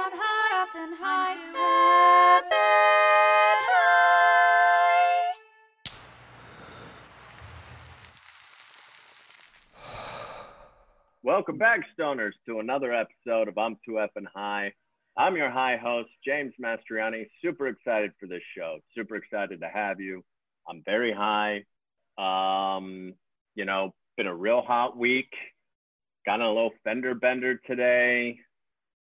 up high, up and high, heaven high. Welcome back, stoners, to another episode of I'm Too Effing High. I'm your high host, James Mastriani. Super excited for this show. Super excited to have you. I'm very high. Um, you know, been a real hot week. Got on a little fender bender today.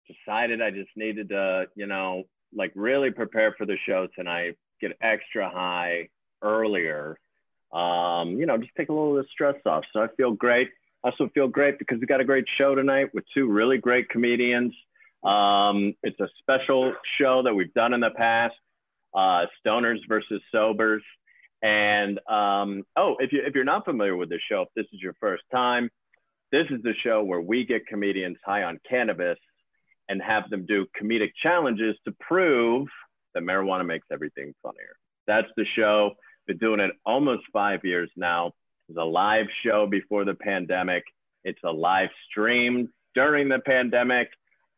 Decided I just needed to, you know, like really prepare for the show tonight. Get extra high earlier. Um, you know, just take a little of the stress off. So I feel great. I also feel great because we got a great show tonight with two really great comedians. Um, it's a special show that we've done in the past, uh, Stoners versus Sobers. And um, oh, if you if you're not familiar with the show, if this is your first time, this is the show where we get comedians high on cannabis and have them do comedic challenges to prove that marijuana makes everything funnier. That's the show. Been doing it almost five years now. It's a live show before the pandemic. It's a live stream during the pandemic.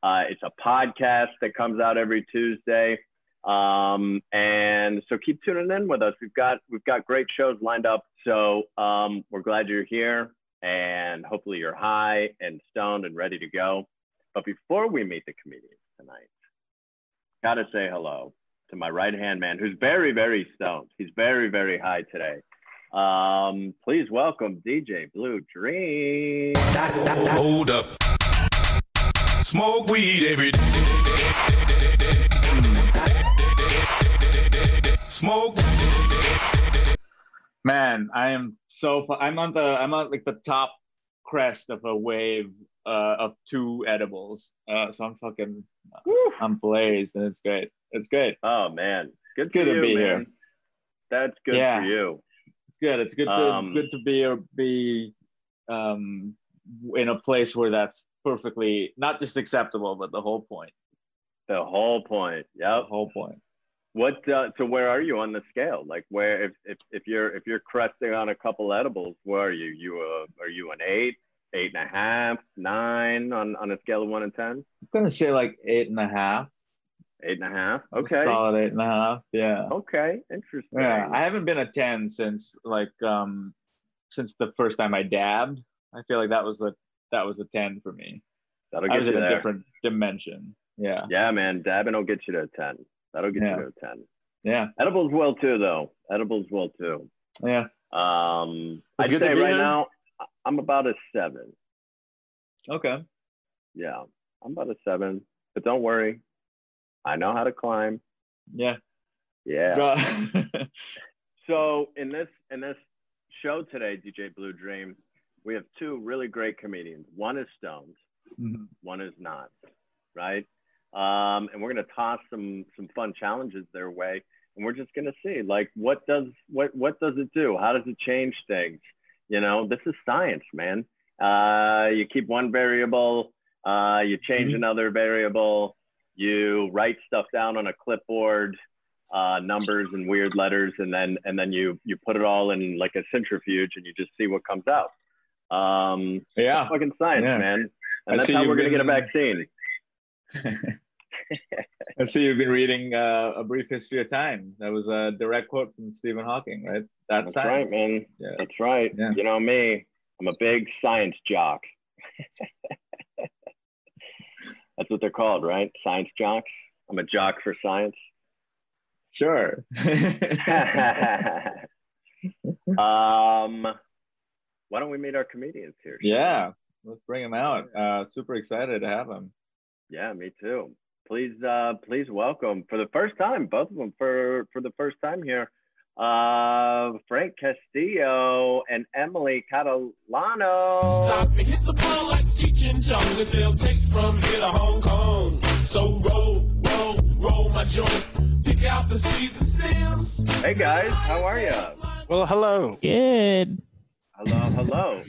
Uh, it's a podcast that comes out every Tuesday. Um, and so keep tuning in with us. We've got we've got great shows lined up. So um, we're glad you're here, and hopefully you're high and stoned and ready to go. But before we meet the comedians tonight, gotta say hello to my right hand man, who's very very stoned. He's very very high today. Um, please welcome DJ Blue Dream. Hold up. Smoke weed every day. Smoke. Man, I am so. fu- I'm on the. I'm on like the top crest of a wave uh, of two edibles. Uh, so I'm fucking. I'm blazed, and it's great. It's great. Oh man, good, It's good for to you, be man. here. That's good Yeah. for you. It's good. It's good to Um, good to be or be um in a place where that's perfectly not just acceptable, but the whole point. The whole point. The Yep. whole point. What? Uh, so where are you on the scale? Like where? If, if if you're if you're cresting on a couple edibles, where are you? You uh, are you an eight, eight and a half, nine on on a scale of one to ten? I'm gonna say like eight and a half. Eight and a half. Okay. Solid eight and a half. Yeah. Okay. Interesting. Yeah, I haven't been a 10 since like um since the first time I dabbed. I feel like that was a that was a 10 for me. That'll I get was you in a different dimension. Yeah. Yeah, man. Dabbing will get you to a ten. That'll get Yeah. you to ten. Yeah. Edibles will too, though. Edibles will too. Yeah. Um, It's I'd say right now I'm about a seven. Okay. Yeah, I'm about a seven. But don't worry, I know how to climb. Yeah. Yeah. So in this in this show today, DJ Blue Dream, we have two really great comedians. One is stoned, Mhm. one is not, right? Um, and we're gonna toss some some fun challenges their way, and we're just gonna see like what does what what does it do? How does it change things? You know, this is science, man. Uh, you keep one variable, uh, you change Mhm. another variable, you write stuff down on a clipboard, uh, numbers and weird letters, and then and then you you put it all in like a centrifuge, and you just see what comes out. Um, yeah. fucking science, Yeah. man. I And that's see how we're gonna get a vaccine. I see you've been reading uh, A Brief History of Time. That was a direct quote from Stephen Hawking, right? That's, That's right, man. Yeah. That's right. Yeah. You know me. I'm a big science jock. That's what they're called, right? Science jocks. I'm a jock for science. Sure. um, why don't we meet our comedians here? yeah. Let's bring them out. Uh, super excited to have him. Yeah, me too. Please, uh, please welcome for the first time, both of them for for the first time here, uh, Frank Castillo and Emily Catalano. Stop and hit the ball like Cheech and Chong. The sell takes from here to Hong Kong. So roll, roll, roll my joint. Pick out the seeds and stems. Hey guys, how are you? Well, hello. Good. Hello, hello.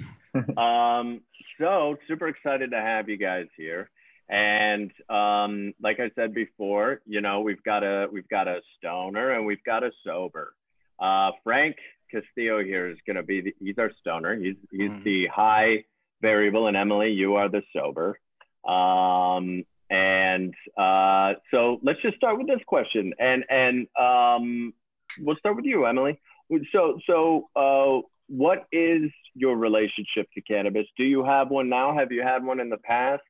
um, so super excited to have you guys here. And um, like I said before, you know, we've got a we've got a stoner and we've got a sober. Uh, Frank Castillo here is going to be the, he's our stoner. He's he's Mhm. the high variable, and Emily, you are the sober. Um, and And uh, so let's just start with this question, and and um, we'll start with you, Emily. So so uh, what is your relationship to cannabis? Do you have one now? Have you had one in the past?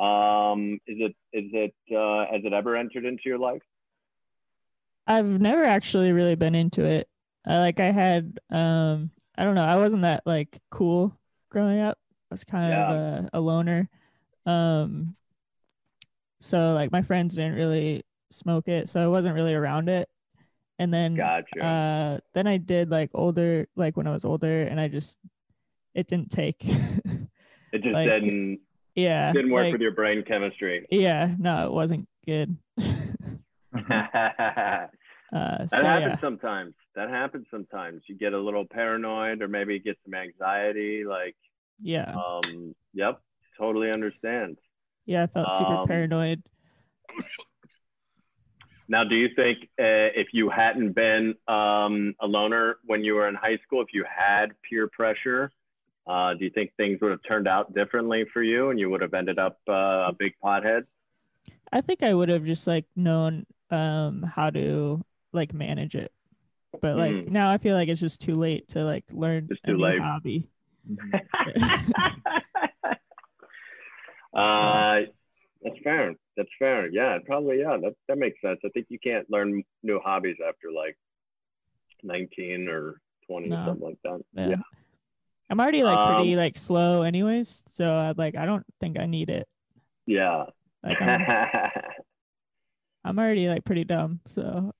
Um, is it is it uh, has it ever entered into your life? I've never actually really been into it. I like I had um I don't know, I wasn't that like cool growing up. I was kind of a, a loner. Um so like my friends didn't really smoke it, so I wasn't really around it. And then Gotcha. uh then I did like older like when I was older and I just it didn't take. it just like, didn't yeah. didn't work like, with your brain chemistry. Yeah, no, it wasn't good. that uh so happens yeah. sometimes. That happens sometimes. You get a little paranoid, or maybe you get some anxiety. Like, Yeah. um, yep, totally understand. Yeah, I felt super um, paranoid. Now, do you think uh, if you hadn't been um, a loner when you were in high school, if you had peer pressure, uh, do you think things would have turned out differently for you, and you would have ended up uh, a big pothead? I think I would have just like known um how to like manage it. But like Mhm. now I feel like it's just too late to like learn It's a new late. hobby. uh, that's fair. That's fair. Yeah, probably. Yeah, that that makes sense. I think you can't learn new hobbies after like nineteen or twenty No. or something like that. Yeah. I'm already like pretty Um, like slow anyways, so I like I don't think I need it. Yeah. Like I'm, I'm already like pretty dumb, so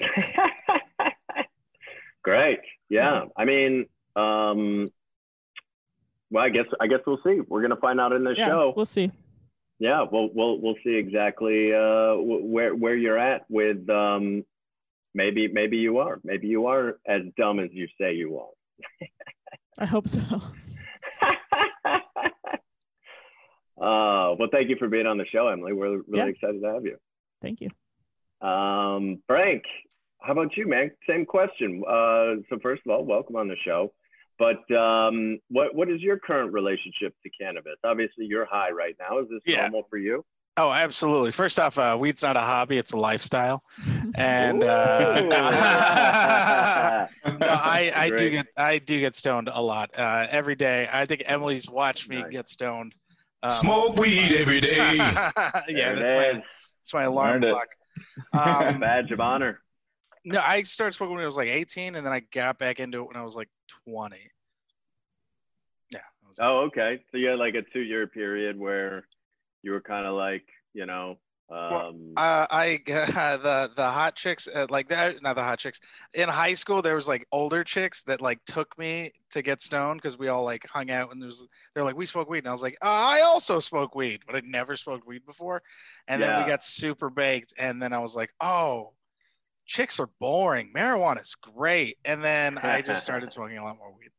Great. Yeah. I mean, um, well, I guess I guess we'll see. We're gonna find out in the yeah, show. we'll see. yeah, we'll we'll we'll see exactly uh, wh- where where you're at with um, maybe maybe you are maybe you are as dumb as you say you are. I hope so. uh, well, thank you for being on the show, Emily. We're really Yeah. excited to have you. Thank you. Um, Frank, how about you, man? Same question. Uh, so first of all, welcome on the show. But um, what what is your current relationship to cannabis? Obviously, you're high right now. Is this Yeah. normal for you? Oh, absolutely. First off, uh, weed's not a hobby; it's a lifestyle. And uh, no, I, I do get I do get stoned a lot uh, every day. I think Emily's watched me Nice. get stoned. Um, Smoke weed every day. yeah, There that's it my that's my alarm Learned clock. Um, badge of honor. no, I started smoking when I was like 18, and then I got back into it when I was like 20. Yeah. Was- Oh, okay. So you had like a two year period where you were kind of like, you know, um, Uh, I the the hot chicks uh, like that not the hot chicks. In high school there was like older chicks that like took me to get stoned because we all like hung out and there was they're like we smoke weed. And I was like uh, I also smoke weed but I'd never smoked weed before. And then we got super baked and then I was like oh chicks are boring. Marijuana is great. And then I just started smoking a lot more weed.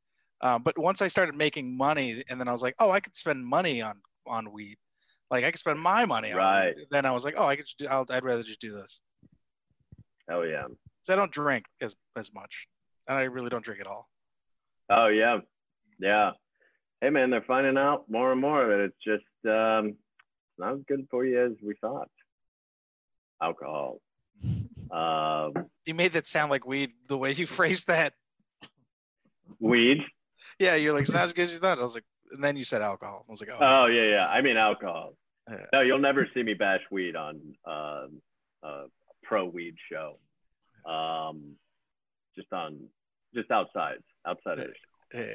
Um, but once I started making money and then I was like oh I could spend money on on weed like I could spend my money on Right. weed. then I was like oh I could just do, I'll, I'd rather just do this oh yeah. I don't drink as as much, and I really don't drink at all. Oh yeah, yeah. Hey man, they're finding out more and more that it's just um, not as good for you as we thought. Alcohol. Um, You made that sound like weed the way you phrased that. weed. Yeah, you're like it's not as good as you thought. I was like, and then you said alcohol. I was like, oh, Oh yeah, yeah. I mean alcohol. Yeah. No, you'll never see me bash weed on um, a pro weed show. Um, just on, just outside, outside of the yeah.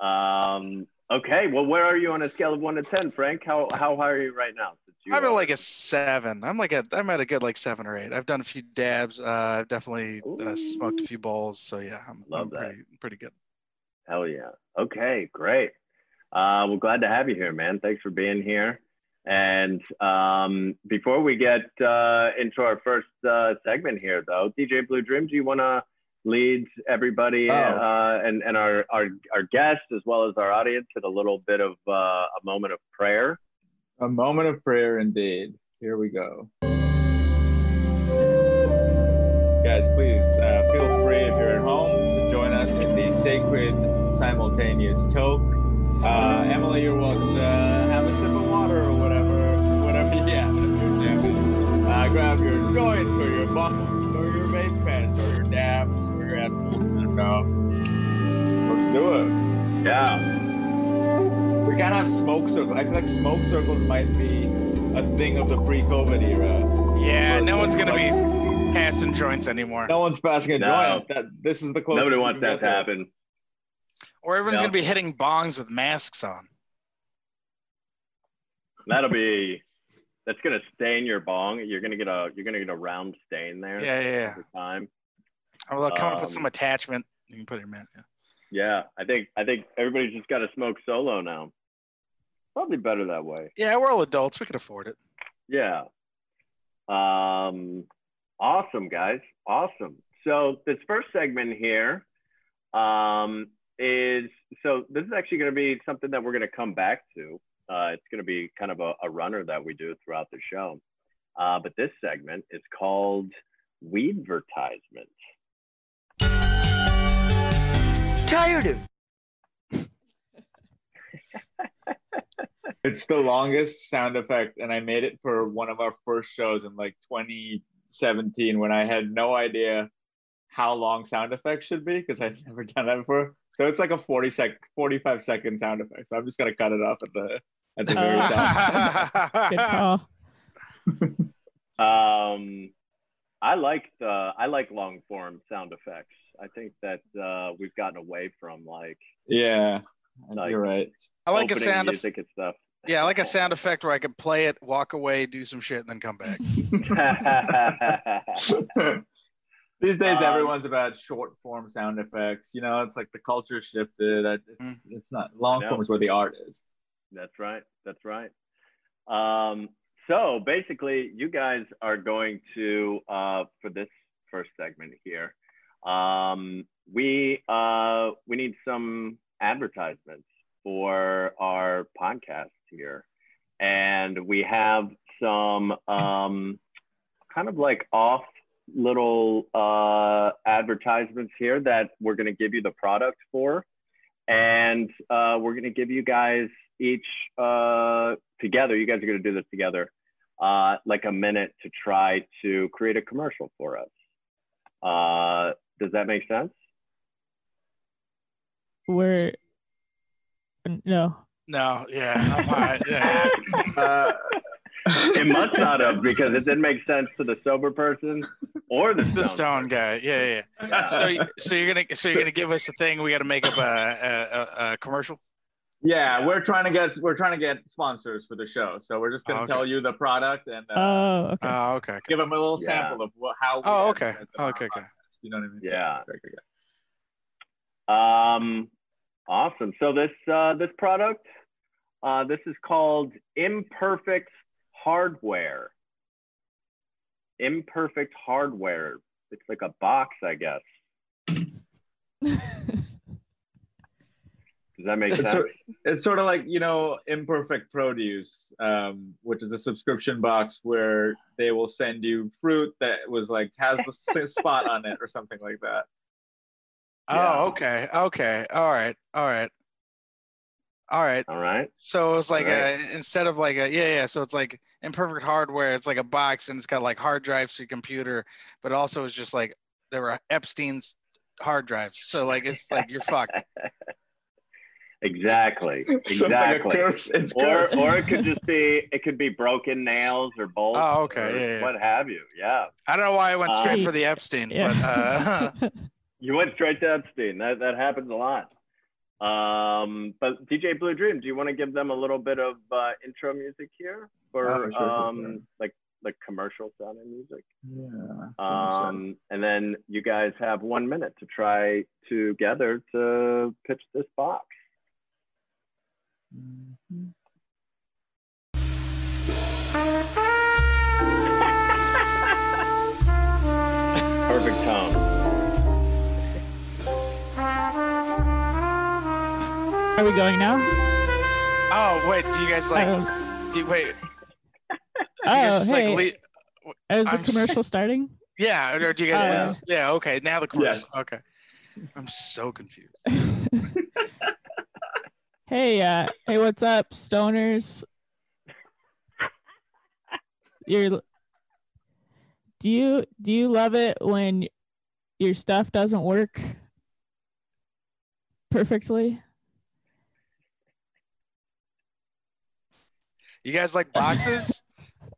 show. Um, okay. Well, where are you on a scale of one to ten, Frank? How how high are you right now? You I'm at like a seven. I'm like a I'm at a good like seven or eight. I've done a few dabs. Uh, I've definitely uh, smoked a few bowls. So yeah, I'm, Love I'm that. pretty pretty good. Hell yeah. Okay, great. Uh, well, glad to have you here, man. Thanks for being here. And um, before we get uh, into our first uh, segment here, though, DJ Blue Dream, do you want to lead everybody Oh. uh, and, and our, our, our guests as well as our audience in a little bit of uh, a moment of prayer? A moment of prayer indeed. Here we go. Guys, please uh, feel free if you're at home sacred simultaneous toke. Uh, Emily, you're welcome to have a sip of water or whatever, whatever. Yeah, Grab your joints or your buckles or your vape pens or your dabs or your edibles. I don't know. Let's do it. Yeah. We gotta have smoke circles. I feel like smoke circles might be a thing of the pre-COVID era. Yeah, no one's gonna like, be passing joints anymore. No one's passing a No. joint. That this is the closest. Nobody wants that to this. happen. Or everyone's Yeah. gonna be hitting bongs with masks on. That'll be. That's gonna stain your bong. You're gonna get a. You're gonna get a round stain there. Yeah, yeah, yeah. Time. Or they'll come up with Um, some attachment. You can put it in. Yeah. Yeah, I think I think everybody's just got to smoke solo now. Probably better that way. yeah, we're all adults. We can afford it. Yeah. Um, awesome, guys. Awesome. So this first segment here um, is so this is actually going to be something that we're going to come back to. Uh, it's going to be kind of a, a runner that we do throughout the show. Uh, but this segment is called Weedvertisement. Tired of It's the longest sound effect, and I made it for one of our first shows in like 2017 when I had no idea how long sound effects should be because I've never done that before. So it's like a 40 sec, 45 second sound effect. So I'm just gonna cut it off at the at the very top. Good call. Um, I like the I like long form sound effects. I think that uh, we've gotten away from like Yeah, Like- you're right. I like a sound. Of, music and stuff. yeah, I like a sound effect where I could play it, walk away, do some shit, and then come back. These days, Um, everyone's about short form sound effects. You know, it's like the culture shifted. It's, Mm. it's not long form is where the art is. That's right. That's right. Um, so basically, you guys are going to uh, for this first segment here. Um, we uh, we need some advertisements for our podcast here, and we have some um, kind of like off little uh, advertisements here that we're going to give you the product for and uh, we're going to give you guys each uh, together. You guys are going to do this together, uh, like a minute to try to create a commercial for us. Uh, does that make sense? We're no. No, yeah, I'm. Yeah. Uh, It must not have because it didn't make sense to the sober person or the, the stone stone guy. Yeah, yeah. So, so you're gonna, so you're gonna give us a thing. We got to make up a, a, a, a commercial. yeah, we're trying to get we're trying to get sponsors for the show. So we're just gonna Oh, okay. tell you the product and uh, Oh, okay. Oh, okay. okay. give them a little Yeah. sample of what, how. we Oh, okay. advertise them on Okay, okay. podcast. You know what I mean? Yeah. Um, awesome. So this uh, this product, uh, this is called Imperfect Hardware. Imperfect Hardware. It's like a box, I guess. Does that make It's sense? sort, it's sort of like you know imperfect produce um, which is a subscription box where they will send you fruit that was like has the spot on it or something like that Yeah. Oh, okay. Okay. All right. All right. All right. All right. So it was like Right. a instead of like a yeah yeah. So it's like imperfect hardware. It's like a box and it's got like hard drives for your computer, but also it's just like there were Epstein's hard drives. So like it's like you're fucked. Exactly. So it's like Exactly. curse. It's or cursed. or it could just be it could be broken nails or bolts. Oh, okay. or Yeah, yeah. What have you? Yeah. I don't know why I went straight Um, for the Epstein, yeah. but uh, You went straight to Epstein. That that happens a lot. Um, but DJ Blue Dream, do you want to give them a little bit of uh, intro music here for Oh, sure, um, sure. like like commercial sounding music? yeah Um, and then you guys have one minute to try together to pitch this box. Mhm. Are we going now? oh wait, do you guys like? oh, Do you, wait, do you oh just, hey, like le- is the I'm commercial starting? yeah, or do you guys? Uh, like, just- yeah, okay. Now the commercial. Yes. Okay, I'm so confused. hey, uh, hey, what's up, stoners? You're. Do you do you love it when your stuff doesn't work perfectly? You guys like boxes?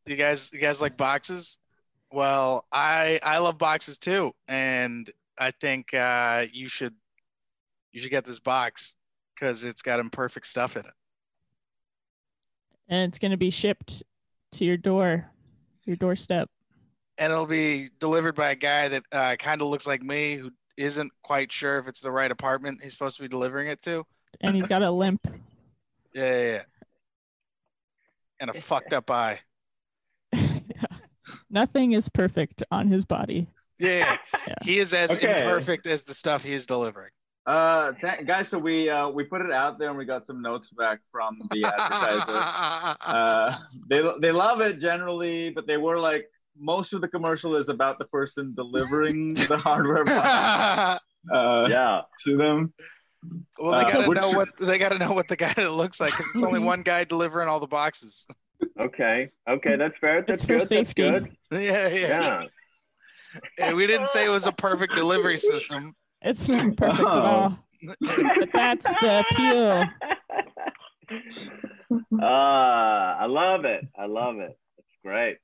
you guys you guys like boxes? Well, I I love boxes too, and I think uh, you should you should get this box because it's got imperfect stuff in it. And it's gonna be shipped to your door, your doorstep. and it'll be delivered by a guy that uh, kind of looks like me who isn't quite sure if it's the right apartment he's supposed to be delivering it to. And he's got a limp. Yeah, yeah, yeah. And a fucked up eye. Nothing is perfect on his body. Yeah, yeah. Yeah. he is as Okay. imperfect as the stuff he is delivering. Uh, th- guys, so we uh, we put it out there and we got some notes back from the advertiser. uh, they they love it generally, but they were like most of the commercial is about the person delivering the hardware box, uh, Yeah. to them. Well, they Uh, gotta which- know what they gotta know what the guy looks like because it's only one guy delivering all the boxes. Okay. Okay. That's fair. That's It's for good. safety. That's good. yeah, yeah, Yeah. And we didn't say it was a perfect delivery system. It's not perfect at Oh. all. But that's the appeal. uh, I love it. I love it. It's great.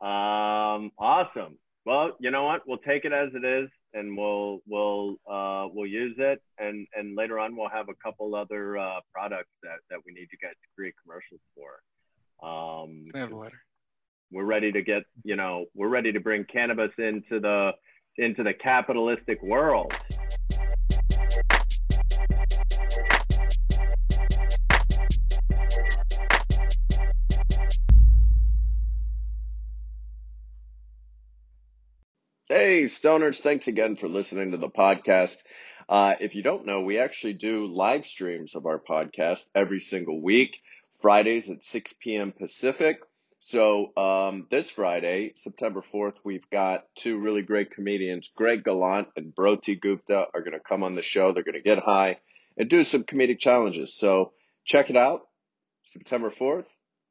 Um, awesome. Well, you know what? We'll take it as it is, and we'll we'll uh, we'll use it, and and later on we'll have a couple other uh, products that that we need you guys to create commercials for. Um, I have the letter? we're ready to get you know we're ready to bring cannabis into the into the capitalistic world. Hey, stoners, thanks again for listening to the podcast. Uh, if you don't know, we actually do live streams of our podcast every single week, Fridays at 6 p.m. Pacific. So um, this Friday, September 4th, we've got two really great comedians, Greg Gallant and Broti Gupta, are going to come on the show. They're going to get high and do some comedic challenges. So check it out, September 4th,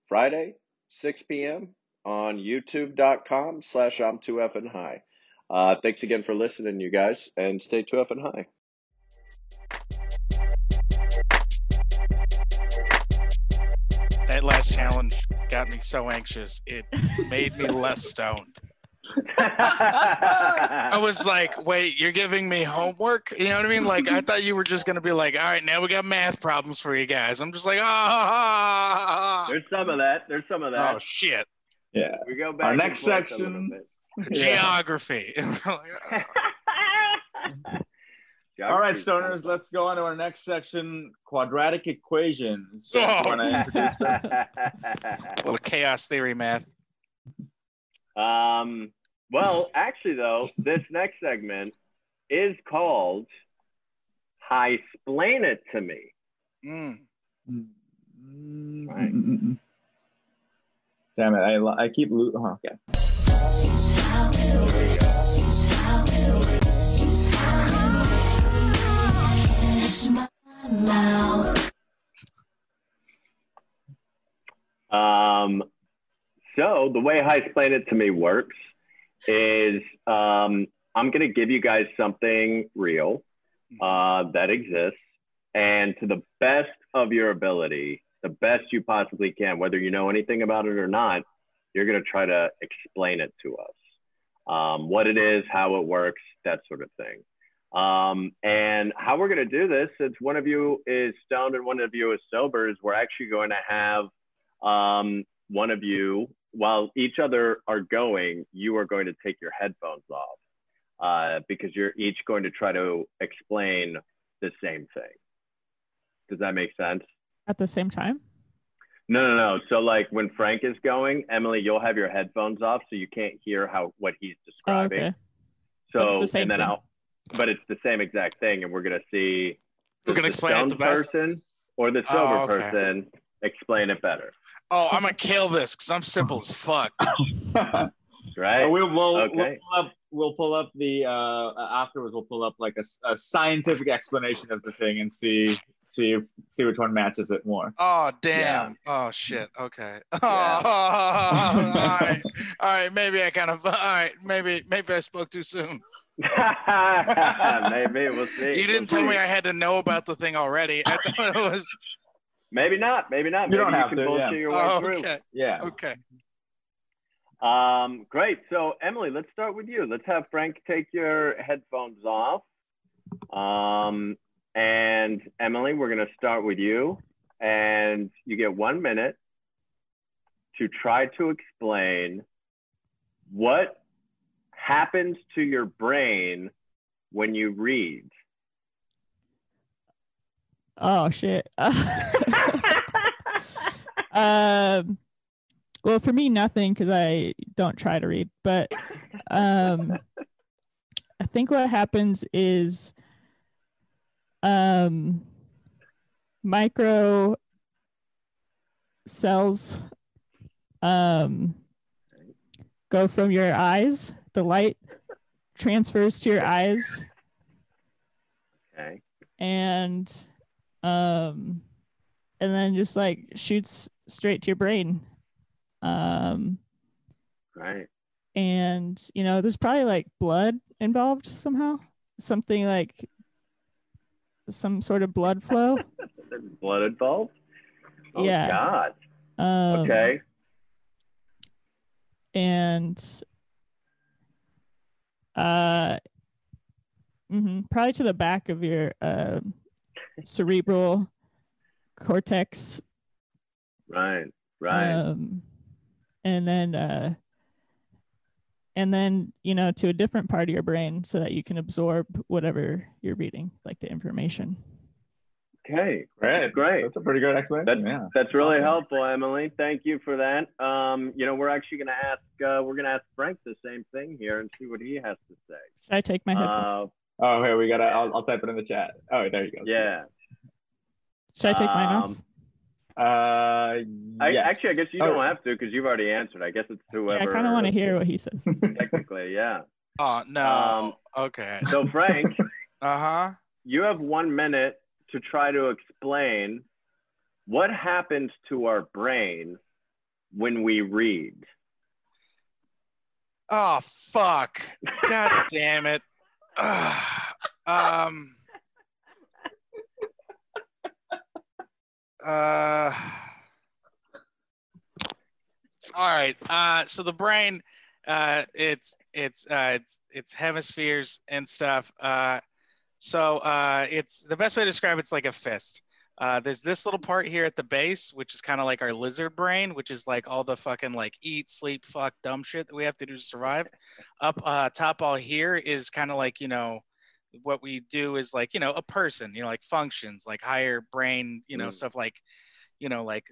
Friday, 6 p.m. on youtube.com slash I'm Too Effing high. Uh, thanks again for listening, you guys, and stay 2F and high. That last challenge got me so anxious. It made me less stoned. I was like, wait, you're giving me homework? You know what I mean? Like, I thought you were just going to be like, all right, now we got math problems for you guys. I'm just like, ah. There's some of that. There's some of that. Oh, shit. Yeah. we go back. Our next forth a section- bit. Geography. Like. All right, stoners, let's go on to our next section: quadratic equations. Do Oh. want to introduce them? little chaos theory math. um, well, actually, though, this next segment is called "High Splain It to Me." Mm. Mm, Damn it! I, I keep lo- oh, okay. Um, so the way High Explain It to Me works is um, I'm going to give you guys something real uh, that exists, and to the best of your ability, the best you possibly can, whether you know anything about it or not, you're going to try to explain it to us. Um, what it is, how it works, that sort of thing. Um, and how we're going to do this, since one of you is stoned and one of you is sober, is we're actually going to have um, one of you, while each other are going, you are going to take your headphones off uh, because you're each going to try to explain the same thing. Does that make sense? At the same time? No, no, no. So like when Frank is going, Emily, you'll have your headphones off so you can't hear how what he's Oh, describing. okay. So But it's the same and then thing. I'll, but it's the same exact thing, and we're gonna see Who does can the explain it the best? person or the sober Oh, okay. person explain it better, Oh, I'm gonna kill this because I'm simple as fuck. right? We'll, we'll, we'll Okay. pull up we'll pull up the uh afterwards we'll pull up like a scientific explanation of the thing and see see see which one matches it more. Oh damn! Oh shit! Okay. Oh, all right. All right. Maybe I kind of. All right. Maybe maybe I spoke too soon. Maybe we'll see. You didn't We'll tell me. I had to know about the thing already. I thought it was. Maybe not. Maybe not. You Maybe don't have can to, yeah. your way Oh, through. okay. Yeah. Okay. Um, great. So, Emily, let's start with you. Let's have Frank take your headphones off. Um, and Emily, we're going to start with you. And you get one minute to try to explain what happens to your brain when you read. Oh shit. um well for me nothing because I don't try to read, but um I think what happens is um micro cells um go from your eyes, the light transfers to your eyes Okay. and um and then just like shoots straight to your brain um Right. and you know there's probably like blood involved somehow something like some sort of blood flow There's blood involved? Oh, Yeah. God. um Okay. and uh mm-hmm, probably to the back of your uh, cerebral cortex Right. Right. um and then uh and then you know to a different part of your brain so that you can absorb whatever you're reading like the information okay. Great. Great. That's a pretty good explanation. yeah. That's really Awesome. helpful, Emily. Thank you for that. Um, you know, we're actually going to ask, uh, we're going to ask Frank the same thing here and see what he has to say. should i take my headphones Uh, Oh, here we gotta. I'll, I'll type it in the chat. Oh, there you go. yeah. should i take mine off um, Uh, I, yes. Actually, I guess you Oh, don't have to because you've already answered. I guess it's yeah, whoever. i kind of want to hear what he says Technically, yeah. Oh no. Um, okay. So, Frank, Uh huh. you have one minute to try to explain what happens to our brain when we read. Oh fuck. God damn it. Ugh. um. Uh. All right. Uh. So the brain, uh, it's it's uh, it's it's hemispheres and stuff. Uh. So uh, it's the best way to describe it's like a fist. Uh, there's this little part here at the base, which is kind of like our lizard brain, which is like all the fucking like eat, sleep, fuck, dumb shit that we have to do to survive. Up uh, top all here is kind of like you know what we do is like you know a person, you know, like functions, like higher brain, you know, Mm. stuff like you know like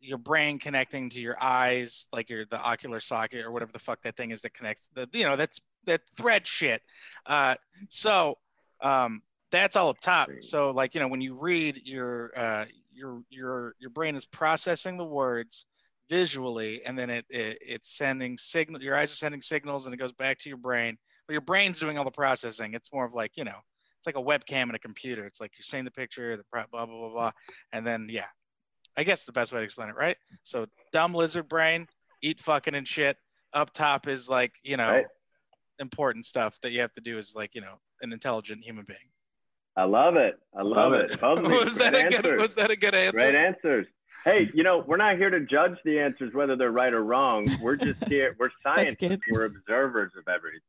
your brain connecting to your eyes, like your the ocular socket or whatever the fuck that thing is that connects the you know that's that thread shit. Uh, so um, that's all up top. So like you know when you read your uh, your your your brain is processing the words visually and then it, it it's sending signal your eyes are sending signals and it goes back to your brain your brain's doing all the processing it's more of like you know it's like a webcam in a computer it's like you're seeing the picture the pro- blah blah blah blah and then yeah i guess the best way to explain it right so dumb lizard brain eat fucking and shit up top is like you know Right. important stuff that you have to do as like you know an intelligent human being I love it. I love, Love it. it. Both of these was that a good was that a good answer Great answers. Hey, you know, we're not here to judge the answers whether they're right or wrong. We're just here. We're scientists. We're observers of everything.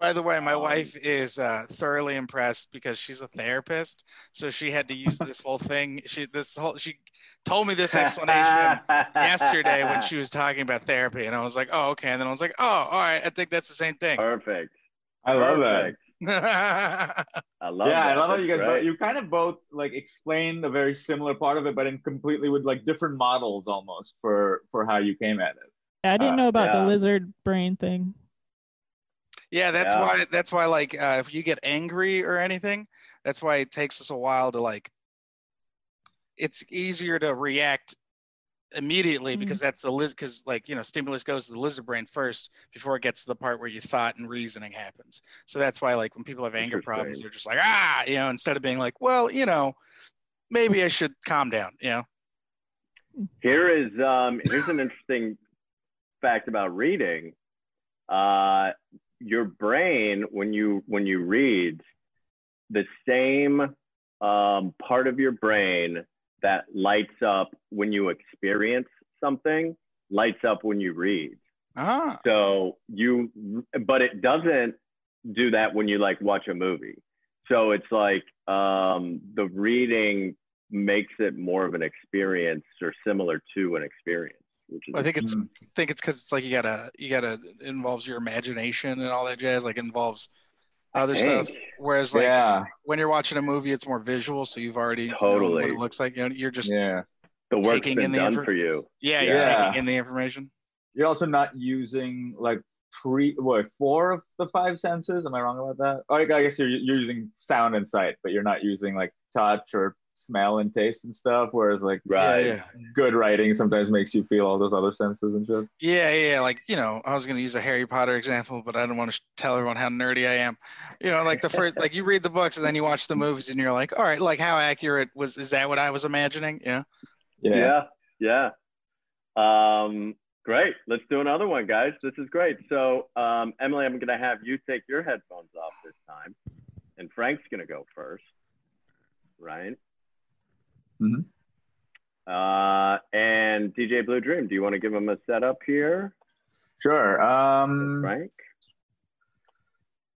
By the way, my Um, wife is uh, thoroughly impressed because she's a therapist, so she had to use this whole thing. She this whole she told me this explanation yesterday when she was talking about therapy, and I was like, oh okay, and then I was like, oh all right, I think that's the same thing. Perfect. I love that. I love yeah, that. I love how you guys great. both, you kind of both like explained a very similar part of it, but in completely with like different models almost for for how you came at it. i didn't Uh, know about yeah. the lizard brain thing yeah, that's Yeah. why that's why like uh, if you get angry or anything, that's why it takes us a while to like. It's easier to react immediately Mhm. because that's the liz because like you know stimulus goes to the lizard brain first before it gets to the part where your thought and reasoning happens so that's why like when people have anger problems they're just like ah you know instead of being like well you know maybe I should calm down. You know. Here is um, here's an interesting fact about reading. Uh, your brain, when you when you read, the same um, part of your brain that lights up when you experience something lights up when you read. Ah. So you, but it doesn't do that when you like watch a movie. So it's like um, the reading makes it more of an experience or similar to an experience. Which is I think it's I think it's because it's like you gotta you gotta involves your imagination and all that jazz. Like it involves other stuff. Whereas like yeah, when you're watching a movie, it's more visual, so you've already known Totally. what it looks like. You know, you're just yeah. the work's taking been in the done infor- for you. yeah, you're Yeah. taking in the information. You're also not using like three, what, four of the five senses. Am I wrong about that? Oh, I guess you're you're using sound and sight, but you're not using like touch or smell and taste and stuff. Whereas like Right. Yeah, good writing sometimes makes you feel all those other senses and shit. yeah, yeah, yeah. Like you know, I was gonna use a Harry Potter example, but I don't want to tell everyone how nerdy I am. You know, like the first, like you read the books and then you watch the movies and you're like, all right, like how accurate was is that what I was imagining? Yeah. Yeah. Yeah. Um, great. Let's do another one, guys. This is great. So, um, Emily, I'm going to have you take your headphones off this time, and Frank's going to go first. Right. Mhm. Uh, and DJ Blue Dream, do you want to give him a setup here, Sure. Um, Frank?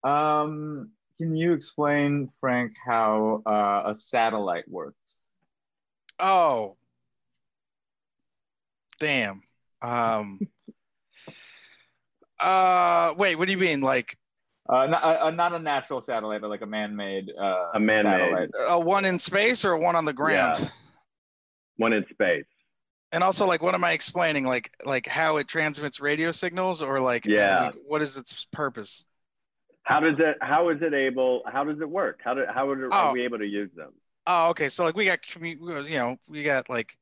um, can you explain, Frank, how uh, a satellite works? Oh. Damn. Um uh wait, what do you mean? Like Uh, not, uh, not a natural satellite, but like a man-made. Uh, A man-made. satellite. a one in space or a one on the ground? Yeah. One in space. And also like what am I explaining? Like like how it transmits radio signals or like Yeah. like, what is its purpose? How does it? How is it able? How does it work? How do? How are, Oh. are we able to use them? Oh, okay. So like we got commu- you know, we got like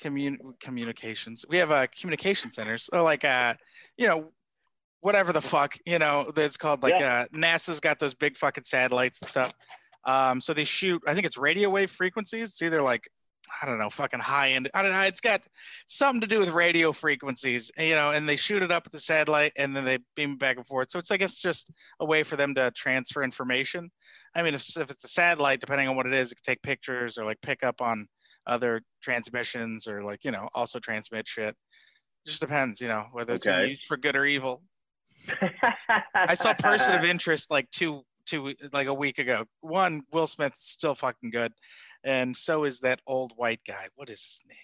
commun- communications. We have uh communication centers. Or like uh you know whatever the fuck, you know, that's called like uh NASA's got those big fucking satellites and stuff. Um so they shoot I think it's radio wave frequencies. It's either like I don't know, fucking high end. I don't know. It's got something to do with radio frequencies, you know, and they shoot it up at the satellite and then they beam back and forth. So it's, I guess, just a way for them to transfer information. I mean, if, if it's a satellite, depending on what it is, it can take pictures or like pick up on other transmissions or like, you know, also transmit shit. It just depends, you know, whether it's Okay. used for good or evil. I saw Person of Interest like two, two, like a week ago. One, Will Smith's still fucking good. And so is that old white guy. What is his name?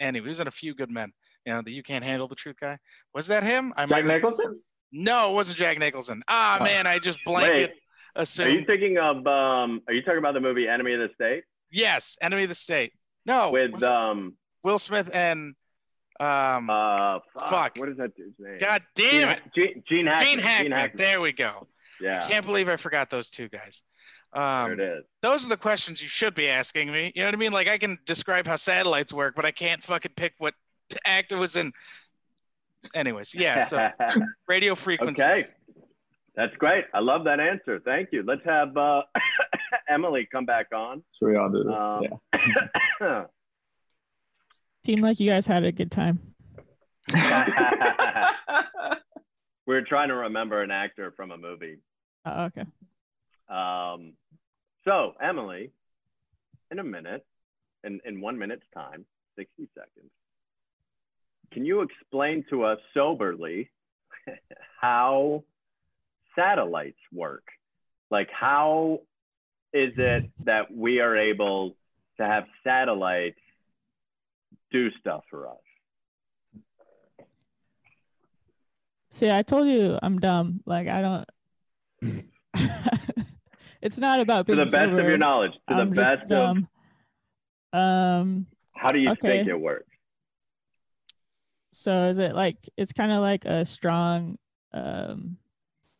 Anyway, he was in a few good men. You know, the You Can't Handle the Truth guy. Was that him? I Jack might- Nicholson? No, it wasn't Jack Nicholson. Ah, Oh. man, I just blanket Are you assumed. thinking of? Um, are you talking about the movie Enemy of the State yes, Enemy of the State. No, with um? Will Smith and um. Uh, fuck, Fuck. What is that dude's name? God damn it, Gene, Gene Hackman. Gene Hackman. There we go. Yeah, I can't believe I forgot those two guys. there Um, it is. those are the questions you should be asking me. You know what I mean? Like I can describe how satellites work, but I can't fucking pick what actor was in. Anyways, yeah. So radio frequencies. okay, that's great. I love that answer. Thank you. Let's have uh, Emily come back on. Should we all do this? Um, yeah. Seemed like you guys had a good time. we are trying to remember an actor from a movie. Oh, okay. Um, so, Emily, in a minute, in, in one minute's time, 60 seconds, can you explain to us soberly how satellites work? Like, how is it that we are able to have satellites do stuff for us? See, I told you I'm dumb. Like I don't. it's not about To the best of your knowledge, to I'm the best of. Um. how do you Okay. think it works? So is it like it's kind of like a strong, um,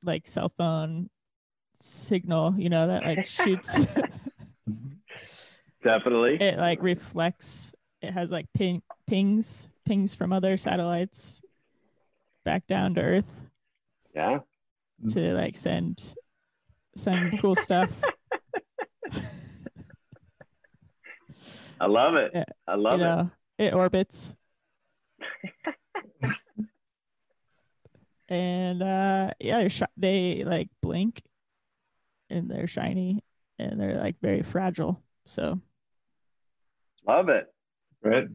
like cell phone signal? You know that like shoots. Definitely. it like reflects. It has like ping pings pings from other satellites back down to Earth Yeah. to like send send cool stuff. I love it. Yeah, I love you it. know, it orbits. and uh yeah, they're shi- they like blink and they're shiny and they're like very fragile. So Love it. Right.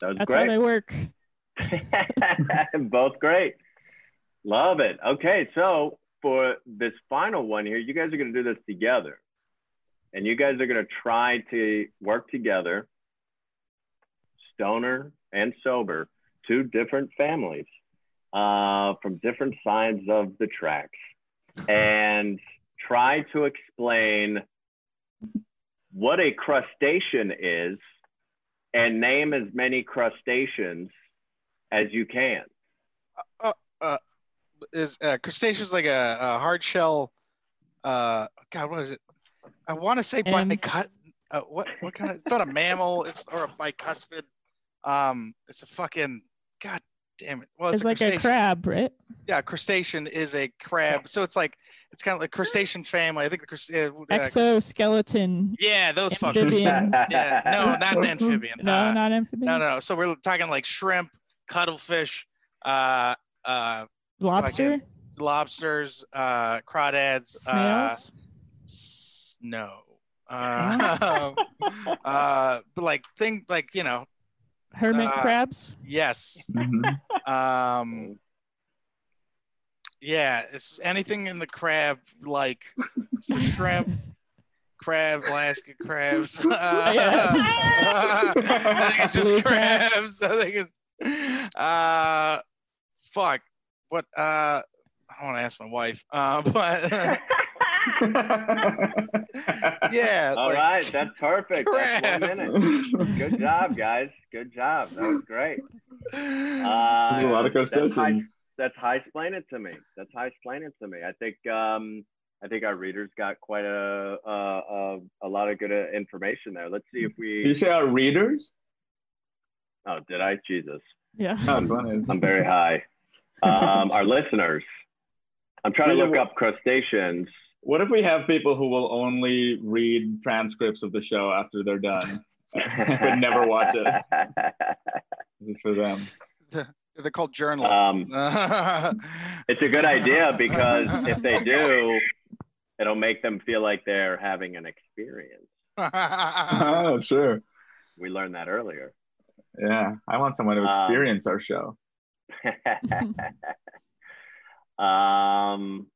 That was that's great. how they work. Both great. Love it. Okay, so for this final one here, you guys are going to do this together. And you guys are going to try to work together, stoner and sober, two different families uh, from different sides of the tracks, and try to explain what a crustacean is and name as many crustaceans as you can. Uh, Is uh, crustaceans like a, a hard shell? Uh, God, what is it? I want to say M. bicut. Uh, what what kind of? It's not a mammal. It's or a bicuspid. Um, it's a fucking. God damn it. Well, it's, It's, like a crab, right? Yeah, crustacean is a crab. So it's like it's kind of like crustacean family. I think the crust- uh, uh, Exoskeleton. yeah, those fuckers. Amphibian. Yeah, no, not an amphibian. No, Uh, not amphibian. no, no, no. So we're talking like shrimp, cuttlefish, uh, uh, Lobster, lobsters, uh, crawdads, uh, snails. s- no. Uh, uh, but like thing like you know, hermit uh, crabs. yes. Mhm. Um, yeah, it's anything in the crab like shrimp, crab, Alaska crabs. Uh, Yeah, I think it's just crabs. I think it's uh, fuck. What? Uh, I want to ask my wife. Uh, but yeah. All like, right, that's perfect. That's one minute. Good job, guys. Good job. That was great. Uh, There's a lot of that's high, crustaceans. that's high explain it to me. That's high explain it to me. I think um, I think our readers got quite a a, a, a lot of good uh, information there. Let's see if Did you we. say our readers? Oh, did I? Jesus, Yeah. Funny. I'm very high. Um, our listeners. I'm trying to look up crustaceans. What if we have people who will only read transcripts of the show after they're done, but never watch it? This is for them. They're called journalists. Um, It's a good idea because if they do, it'll make them feel like they're having an experience. Oh, sure. We learned that earlier. Yeah, I want someone to Um, experience our show. um,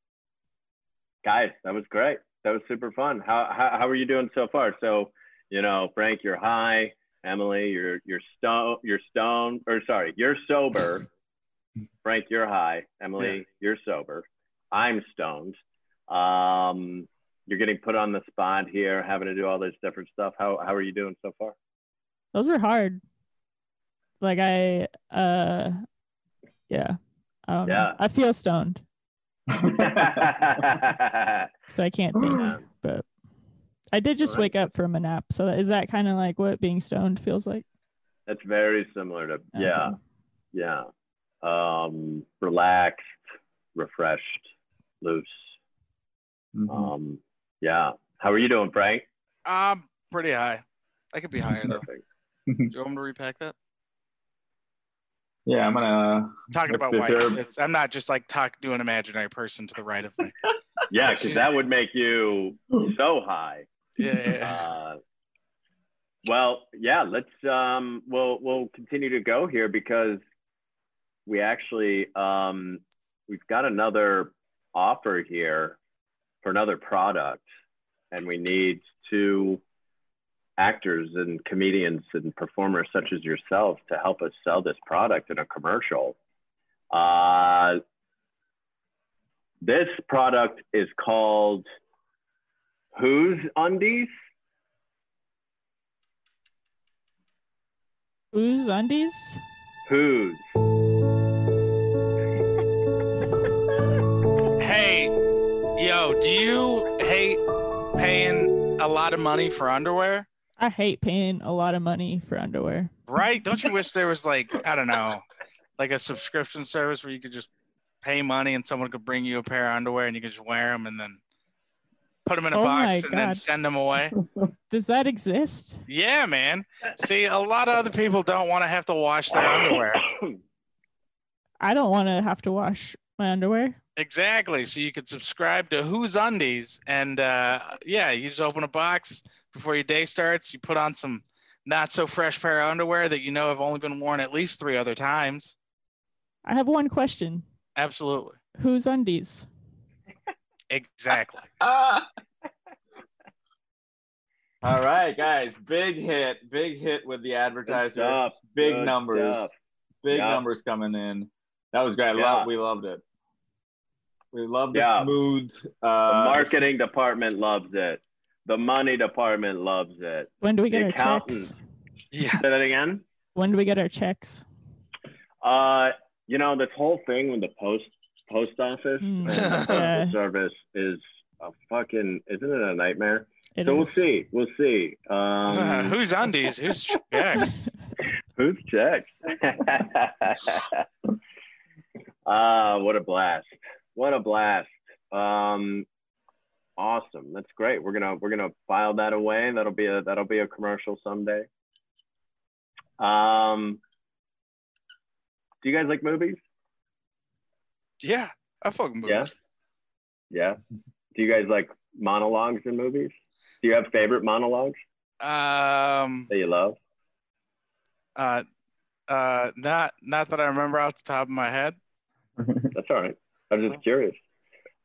guys, that was great. That was super fun. How, how how are you doing so far? So, you know, Frank, you're high. Emily, you're you're stone. You're stone. Or sorry, you're sober. Frank, you're high. Emily, Yeah. you're sober. I'm stoned. Um, you're getting put on the spot here, having to do all this different stuff. How how are you doing so far? Those are hard. Like I uh yeah. I know. Yeah. I feel stoned. That's So I can't think. But I did just Alright. wake up from a nap. So is that kind of like what being stoned feels like? That's very similar to yeah. Okay. Yeah. Um, relaxed, refreshed, loose. Mhm. Um, yeah. How are you doing, Frank? I'm pretty high. I could be higher though. Do you want me to repack that? Yeah, I'm gonna. I'm talking about if white. It's, I'm not just like talk to an imaginary person to the right of me. Yeah, because that would make you so high. Yeah. yeah, yeah. Uh, well, yeah. Let's um, we'll we'll continue to go here because we actually um, we've got another offer here for another product, and we need two actors and comedians and performers such as yourself to help us sell this product in a commercial. Uh, this product is called Who's Undies? Who's undies? Who's? Hey, yo, do you hate paying a lot of money for underwear? I hate paying a lot of money for underwear. Right? Don't you wish there was like, I don't know, like a subscription service where you could just pay money and someone could bring you a pair of underwear and you could just wear them and then put them in a Oh box and then send them away. Does that exist? Yeah, man. See, a lot of other people don't want to have to wash their underwear. I don't want to have to wash my underwear. Exactly. So you could subscribe to Who's Undies, and uh, yeah, you just open a box before your day starts. You put on some not so fresh pair of underwear that you know have only been worn at least three other times. I have one question. Absolutely. Who's undies? Exactly. Ah. All right, guys. Big hit. Big hit with the advertiser. Big Good numbers. stuff. Big Yeah. numbers coming in. That was great. Yeah. Love, we loved it. We love the Yeah. smooth. The Uh, marketing department loves it. The money department loves it. When do we get The our checks? Yeah. Say that again. When do we get our checks? Uh, you know, this whole thing with the post post office Mm, the postal service is a fucking isn't it a nightmare? It so we'll see. We'll see. Um, Who's Undies? Who's checks? who's checks? Ah, what a blast! What a blast! Um, awesome. That's great. We're gonna we're gonna file that away. That'll be a that'll be a commercial someday. Um, do you guys like movies? Yeah, I fucking movies. Yeah. Yeah. Do you guys like monologues in movies? Do you have favorite monologues Um, that you love? uh, uh, not not that I remember off the top of my head. That's all right. I'm just curious.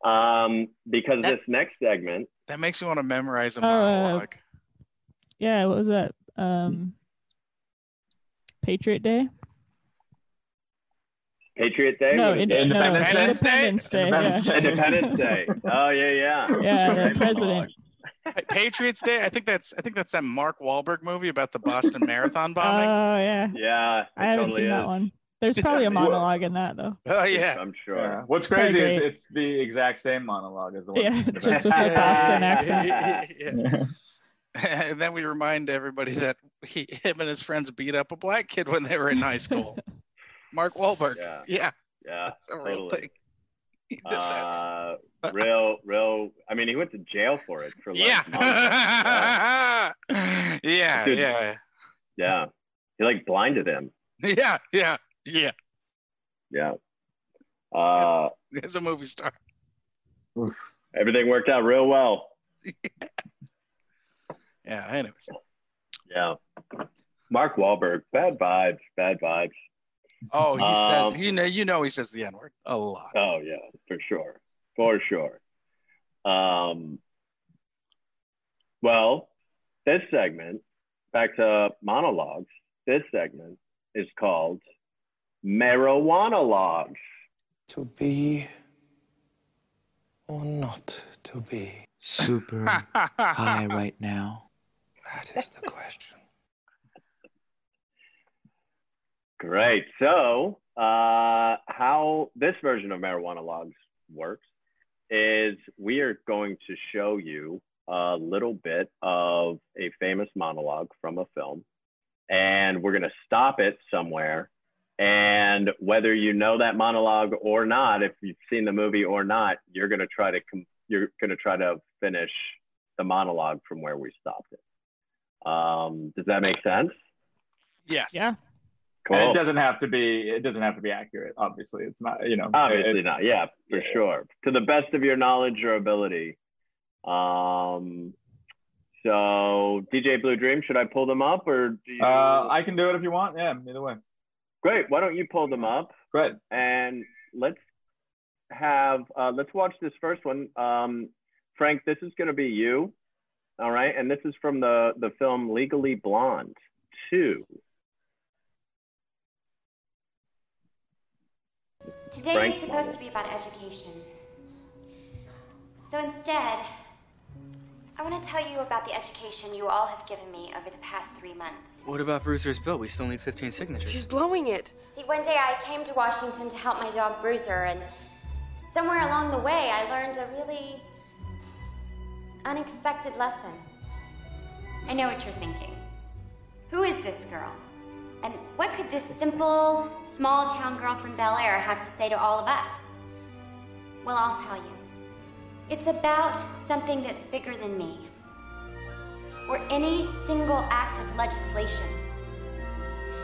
Um, because That- this next segment, That makes me want to memorize a Uh, monologue. Yeah, what was that? Um Patriot Day? Patriot Day, no, in. Independence no, Day? Independence Day. Independence yeah. Day. Independence Day. Oh yeah, yeah. Yeah, the president. Patriots Day. I think that's I think that's that Mark Wahlberg movie about the Boston Marathon bombing. Oh yeah. Yeah, I haven't totally seen that one. There's probably a monologue in that though. oh yeah. I'm sure. Yeah. What's It's kinda crazy is it's the exact same monologue as the one. Yeah, from just with Independence the Boston accent. Yeah. Day. and then we remind everybody that he, him and his friends beat up a black kid when they were in high school. Mark Wahlberg. Yeah. Yeah, Yeah, that's a real totally. thing. He did that. Uh, real, real. I mean, he went to jail for it for like yeah. yeah. Yeah. Dude. Yeah. yeah. He like blinded him. Yeah. Yeah. Yeah. Yeah. Uh, He's a movie star. everything worked out real well. Yeah. Anyways. Yeah. Mark Wahlberg, bad vibes, bad vibes. Oh, he Um, says you know you know he says the N word a lot. Oh yeah, for sure, for sure. Um, well, this segment, back to monologues. This segment is called marijuana logs. To be or not to be? Super high right now. That is the question. Great. So, uh, how this version of marijuana logs works is we are going to show you a little bit of a famous monologue from a film, and we're going to stop it somewhere. And whether you know that monologue or not, if you've seen the movie or not, you're going to try to com- you're going to try to finish the monologue from where we stopped it. Um, does that make sense? yes. Yeah. Cool. And it doesn't have to be. It doesn't have to be accurate. Obviously, it's not. You know. Obviously it- not. Yeah, for yeah. sure. To the best of your knowledge or ability. Um, so DJ Blue Dream, should I pull them up or do you? Uh, I can do it if you want. Yeah, either way. Great. Why don't you pull them up Great. and let's have uh, let's watch this first one. Um, Frank, this is going to be you. All right, and this is from the the film Legally Blonde two. Today Frank? is supposed to be about education. So instead, I want to tell you about the education you all have given me over the past three months. What about Bruiser's bill? We still need 15 signatures. She's blowing it. See, one day I came to Washington to help my dog Bruiser, and somewhere along the way, I learned a really unexpected lesson. I know what you're thinking. Who is this girl? And what could this simple, small town girl from Bel Air have to say to all of us? Well, I'll tell you. It's about something that's bigger than me, or any single act of legislation.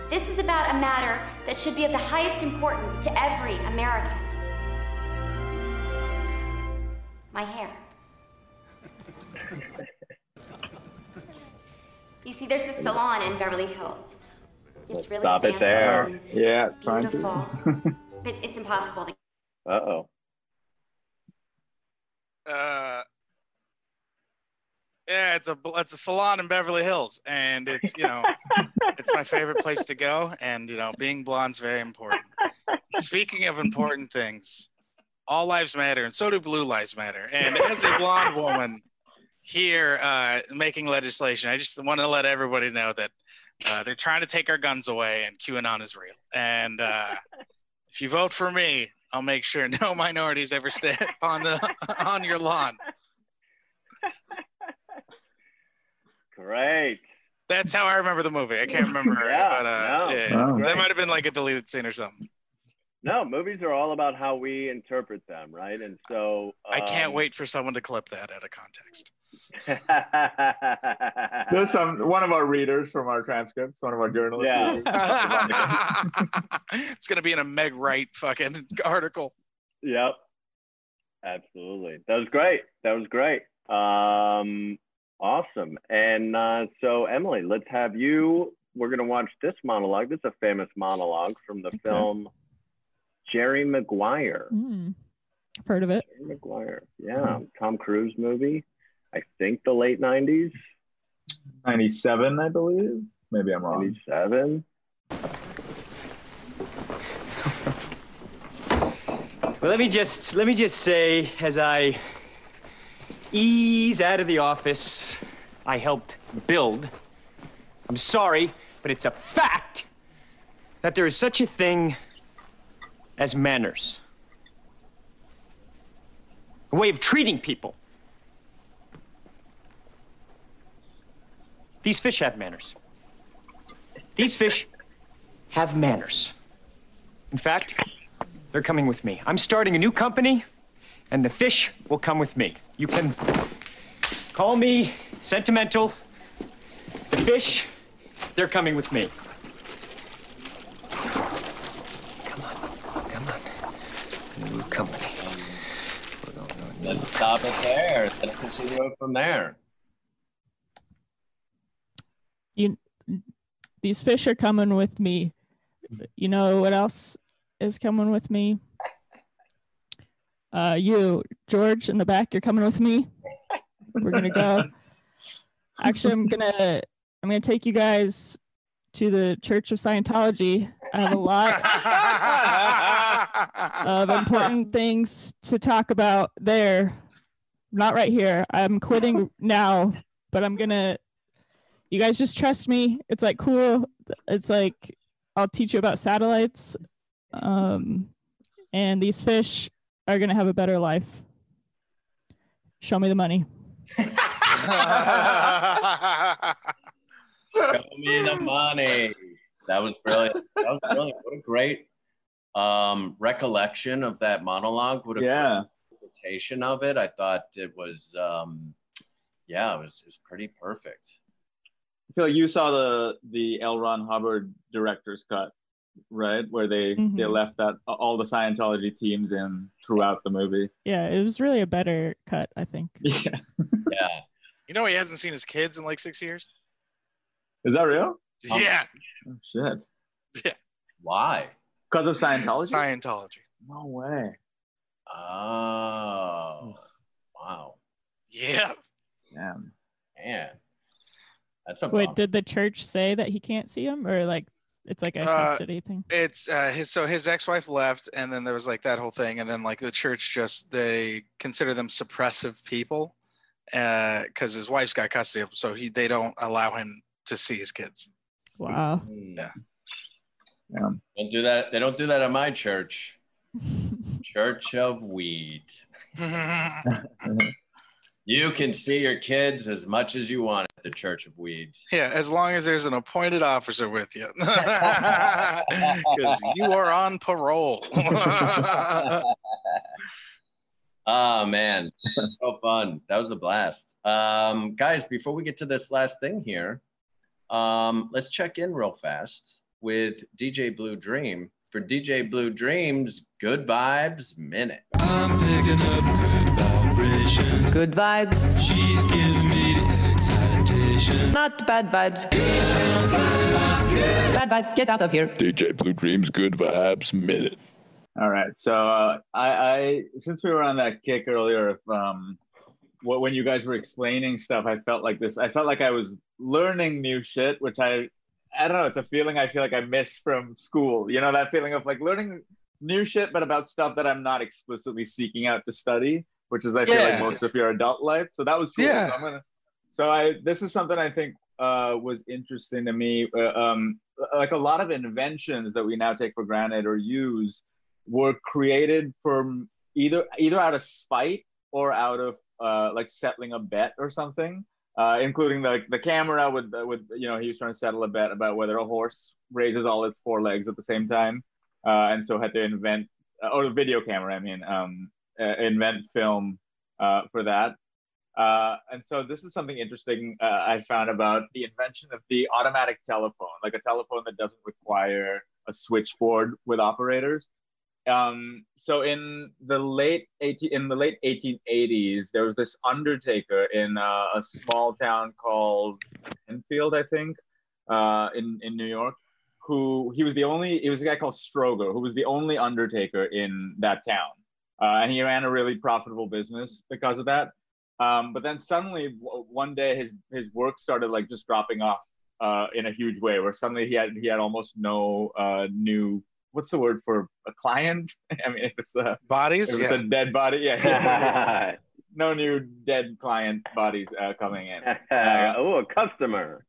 This is about a matter that should be of the highest importance to every American. My hair. You see, there's a salon in Beverly Hills. It's really Stop it there. Yeah, trying beautiful, to. but it's impossible to Uh oh. Uh, yeah, it's a it's a salon in Beverly Hills, and it's you know it's my favorite place to go, and you know being blonde's very important. Speaking of important things, all lives matter, and so do blue lives matter. And as a blonde woman here uh, making legislation, I just want to let everybody know that uh, they're trying to take our guns away, and QAnon is real. And uh, if you vote for me, I'll make sure no minorities ever step on the on your lawn. Great. That's how I remember the movie. I can't remember, Yeah, but uh, no, yeah, Wow. that might have been like a deleted scene or something. No, movies are all about how we interpret them, right? And so I can't um, wait for someone to clip that out of context. There's some one of our readers from our transcripts, one of our journalists. Yeah. it's gonna be in a Meg Wright fucking article. Yep. Absolutely. That was great. That was great. Um, awesome. And uh, so, Emily, let's have you. We're going to watch this monologue. This is a famous monologue from the Okay. film Jerry Maguire. Mm. I've heard of it. Jerry Maguire. Yeah. Tom Cruise movie. I think the late 90s, 97, I believe. Maybe I'm wrong. 97. Well, let me just let me just say, as I ease out of the office I helped build, I'm sorry, but it's a fact that there is such a thing as manners. A way of treating people. These fish have manners. These fish have manners. In fact, they're coming with me. I'm starting a new company, and the fish will come with me. You can call me sentimental. The fish, they're coming with me. Come on, come on. New company. Let's stop it there. Let's continue it from there. You, these fish are coming with me. You know what else is coming with me? Uh, you, George, in the back, you're coming with me. We're gonna go. Actually, I'm gonna I'm gonna take you guys to the Church of Scientology. I have a lot of important things to talk about there. Not right here. I'm quitting now, but I'm gonna. You guys just trust me. It's like cool. It's like I'll teach you about satellites. Um, and these fish are gonna have a better life. Show me the money. Show me the money. That was brilliant. That was brilliant. What a great um, recollection of that monologue. would have Yeah. great interpretation of it. I thought it was, um, yeah, it was, it was pretty perfect. I feel like you saw the the L. Ron Hubbard director's cut, right? Where they they Mhm. left that all the Scientology teams in throughout the movie. Yeah, it was really a better cut, I think. Yeah. Yeah. You know he hasn't seen his kids in like six years. Is that real? Yeah, Oh, shit. Why? Because of Scientology? Scientology. no way. Oh, wow. Yeah. Damn. Man. That's a Wait, bummer. did the church say that he can't see him, or like it's like a Uh, custody thing? It's uh, his so his ex-wife left, and then there was like that whole thing, and then like the church just they consider them suppressive people, uh because his wife's got custody of him, so he they don't allow him to see his kids. Wow. Hmm. Yeah. Yeah. Don't do that. They don't do that at my church. Church of Weed. You can see your kids as much as you want at the Church of Weed. Yeah, as long as there's an appointed officer with you, because you are on parole. Oh man, so fun. That was a blast. Um, guys, before we get to this last thing here, um, let's check in real fast with DJ Blue Dream for DJ Blue Dreams Good Vibes Minute. I'm picking up good vibrations. Good vibes. She's giving me the excitation. Not bad vibes. Bad vibes, get out of here. DJ Blue Dreams Good Vibes Minute. All right. So uh, I, I since we were on that kick earlier, if um, what when you guys were explaining stuff, I felt like this. I felt like I was learning new shit, which I I don't know. It's a feeling I feel like I miss from school. You know that feeling of like learning new shit, but about stuff that I'm not explicitly seeking out to study, which is I feel like most of your adult life. So that was cool. Yeah. So I'm gonna. So I this is something I think uh, was interesting to me. Uh, um, like a lot of inventions that we now take for granted or use were created from either either out of spite or out of uh, like settling a bet or something. Uh, including the the camera with with you know he was trying to settle a bet about whether a horse raises all its four legs at the same time, uh, and so had to invent uh, or the video camera I mean um, uh, invent film uh, for that. And so this is something interesting I found about the invention of the automatic telephone, like a telephone that doesn't require a switchboard with operators. Um, so in the late 18, in the late 1880s, there was this undertaker in uh, a small town called Enfield, I think, uh, in in New York, who he was the only. He was a guy called Strowger, who was the only undertaker in that town, uh, and he ran a really profitable business because of that. Um, but then suddenly w- one day his his work started like just dropping off uh, in a huge way, where suddenly he had he had almost no uh, new what's the word for a client? I mean, if it's a Bodies? if it's Yeah. a dead body, yeah. no new dead client bodies uh, coming in. Uh, oh, a customer.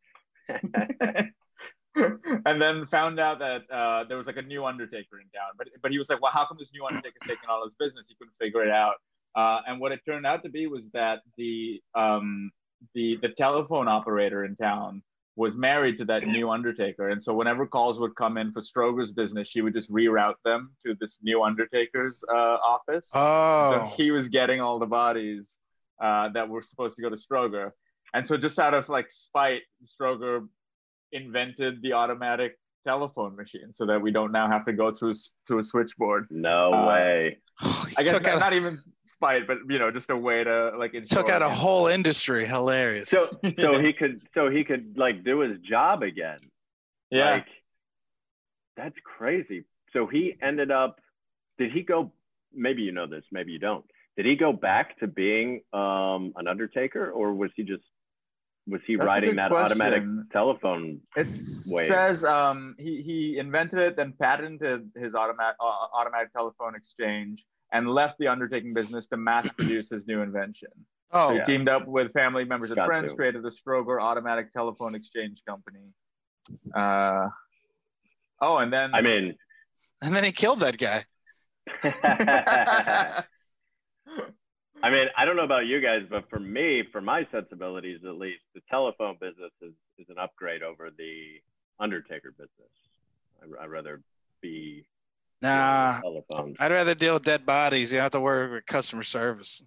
and then found out that uh, there was like a new undertaker in town. But but he was like, well, how come this new undertaker's taking all his business? He couldn't figure it out. Uh, and what it turned out to be was that the um, the the telephone operator in town was married to that new undertaker, and so whenever calls would come in for Strowger's business, she would just reroute them to this new undertaker's uh, office. Oh. So he was getting all the bodies uh, that were supposed to go to Strowger. And so just out of like spite, Strowger invented the automatic telephone machine so that we don't now have to go through s- through a switchboard. No Uh, way. I guess took not, out- not even spite, but you know, just a way to like ensure Took out a against- whole industry. Hilarious. So so he could so he could like do his job again. Yeah. Like that's crazy. So he ended up did he go maybe you know this, maybe you don't. Did he go back to being um an undertaker or was he just was he That's riding good that automatic telephone It wave? says um, he, he invented it, then patented his automatic uh, automatic telephone exchange, and left the undertaking business to mass produce his new invention. Oh. so he Yeah. teamed up with family members and Got friends, to. created the Strowger Automatic Telephone Exchange Company. Uh, oh, and then I mean And then he killed that guy. I mean, I don't know about you guys, but for me, for my sensibilities at least, the telephone business is, is an upgrade over the Undertaker business. I, I'd rather be Nah. telephone. I'd rather deal with dead bodies. You don't have to worry with customer service.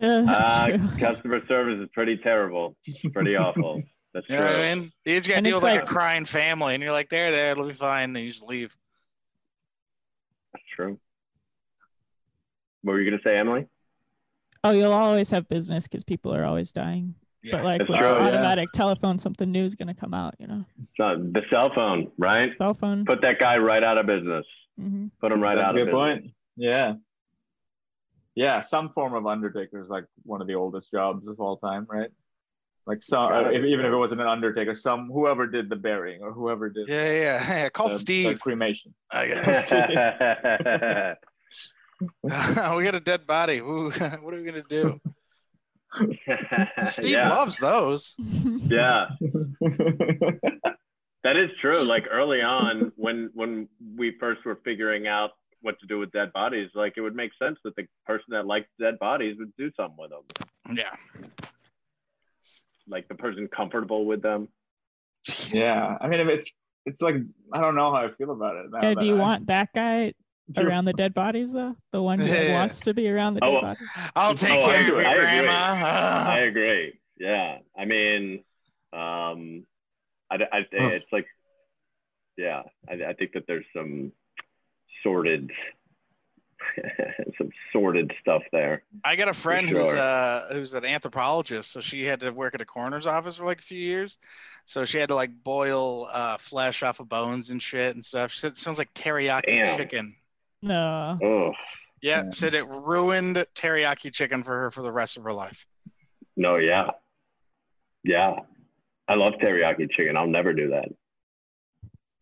Uh, customer service is pretty terrible. It's pretty awful. That's You true. know what I mean? You just got to deal it's with like, like- a crying family, and you're like, there, there, it'll be fine. Then you just leave. That's true. What were you gonna say, Emily? Oh, you'll always have business because people are always dying. But like That's with true, yeah. automatic telephone, something new is gonna come out. You know, So, the cell phone, right? cell phone. Put that guy right out of business. Mhm. Put him right That's out That's a good point. Yeah. Yeah, some form of undertaker is like one of the oldest jobs of all time, right? Like some, Gotta if, even if it wasn't an undertaker, some whoever did the burying or whoever did Yeah, yeah, yeah. Call the, Steve. the cremation. I guess. we got a dead body. Ooh, what are we gonna do? Steve Yeah. loves those. Yeah. that is true. Like early on, when when we first were figuring out what to do with dead bodies, like it would make sense that the person that liked dead bodies would do something with them. Yeah. Like the person comfortable with them. yeah, I mean, if it's it's like I don't know how I feel about it. now Yeah, do you I- want that guy around the dead bodies though? The one who Yeah. wants to be around the dead Oh, bodies. I'll take Oh, I care of agree. your I agree. grandma. I agree. Yeah. I mean, um, I, I Ugh. it's like, yeah, I, I think that there's some sordid, some sordid stuff there. I got a friend who's sure. uh who's an anthropologist, so she had to work at a coroner's office for like a few years. So she had to like boil uh flesh off of bones and shit and stuff. She said it smells like teriyaki Damn. chicken. No. Oh Yeah, said it ruined teriyaki chicken for her for the rest of her life. no, yeah, yeah. I love teriyaki chicken. I'll never do that.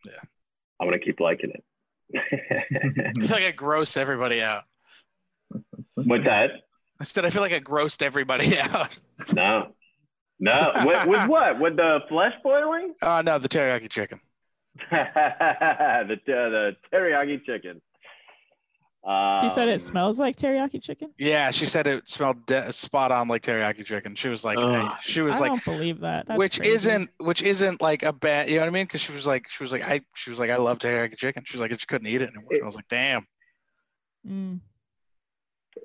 Yeah. I'm gonna keep liking it. I feel like I grossed everybody out. What's that? I said I feel like I grossed everybody out. No, no. with, with what? With the flesh boiling? Oh no, the teriyaki chicken. the the teriyaki chicken. Um, She said it smells like teriyaki chicken. Yeah, she said it smelled de- spot on like teriyaki chicken. She was like, Ugh. she was I like, don't believe that. That's which crazy. isn't which isn't like a bad you know what I mean? Because she was like she was like I she was like I love teriyaki chicken. She was like I just couldn't eat it anymore. I was like, damn. Mm.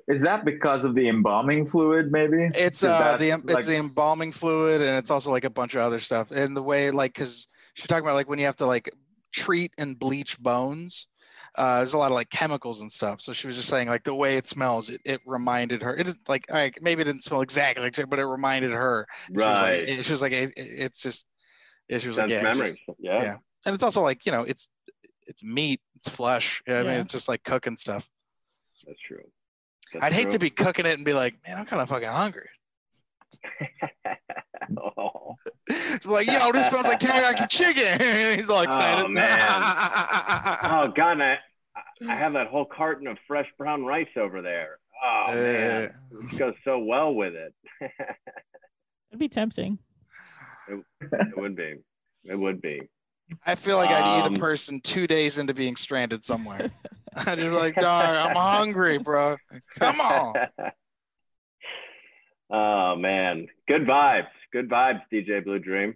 Is that because of the embalming fluid? Maybe It's 'Cause uh the that's, it's like- the embalming fluid and it's also like a bunch of other stuff. And the way like because she's talking about like when you have to like treat and bleach bones. Uh, there's a lot of like chemicals and stuff. So she was just saying like the way it smells, it, it reminded her. It is like like maybe it didn't smell exactly like chicken, but it reminded her. She was like, Right. it- she was like, it, it- it's just. Yeah, she was Sense like, yeah, it's memories. just- Yeah. yeah, and it's also like you know, it's it's meat, it's flesh. Yeah, I mean, it's just like cooking stuff. That's true. That's I'd hate to be cooking it and be like, man, I'm kind of fucking hungry. oh. It's like, yo, this smells like teriyaki chicken. He's all excited. Oh, man. oh god, I, I have that whole carton of fresh brown rice over there. Oh man, it goes so well with it. It'd be tempting. it, it would be. It would be. I feel like I'd eat Um, a person two days into being stranded somewhere. I'd just be like, dog, I'm hungry, bro. Come on. oh man, good vibes. Good vibes, DJ Blue Dream.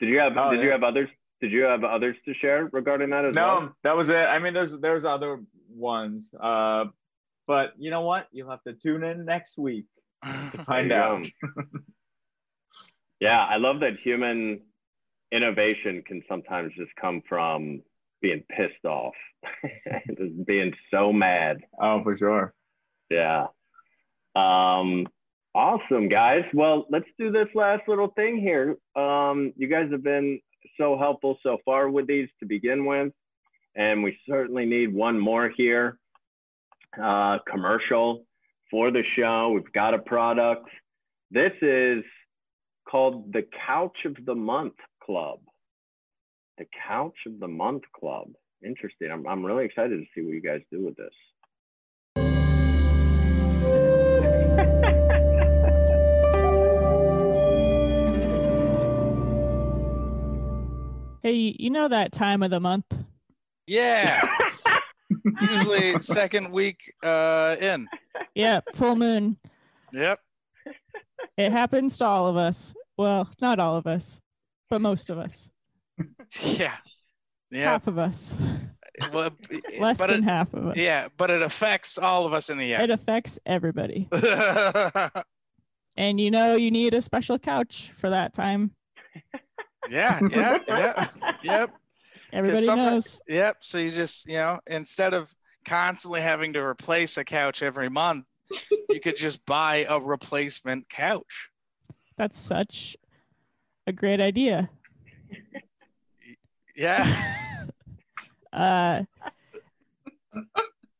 Did you have Oh, Did you have others? Did you have others to share regarding that as no, well? that was it. I mean, there's there's other ones, uh, but you know what? You'll have to tune in next week to find out. yeah, I love that human innovation can sometimes just come from being pissed off, just being so mad. Oh, for sure. Yeah. Um, awesome, guys. Well, let's do this last little thing here. Um, you guys have been so helpful so far with these to begin with, and we certainly need one more here. Uh, commercial for the show. We've got a product. This is called the Couch of the Month Club. The Couch of the Month Club. Interesting. I'm, I'm really excited to see what you guys do with this. Hey, you know that time of the month? Yeah. Usually second week uh, in. Yeah, full moon. Yep. It happens to all of us. Well, not all of us, but most of us. Yeah. Yeah. Half of us. Well, Less than it- half of us. Yeah, but it affects all of us in the end. It affects everybody. And you know you need a special couch for that time. Yeah, yeah, yeah, yep. Everybody knows. Yep. So you just, you know, instead of constantly having to replace a couch every month, you could just buy a replacement couch. That's such a great idea. Yeah. Uh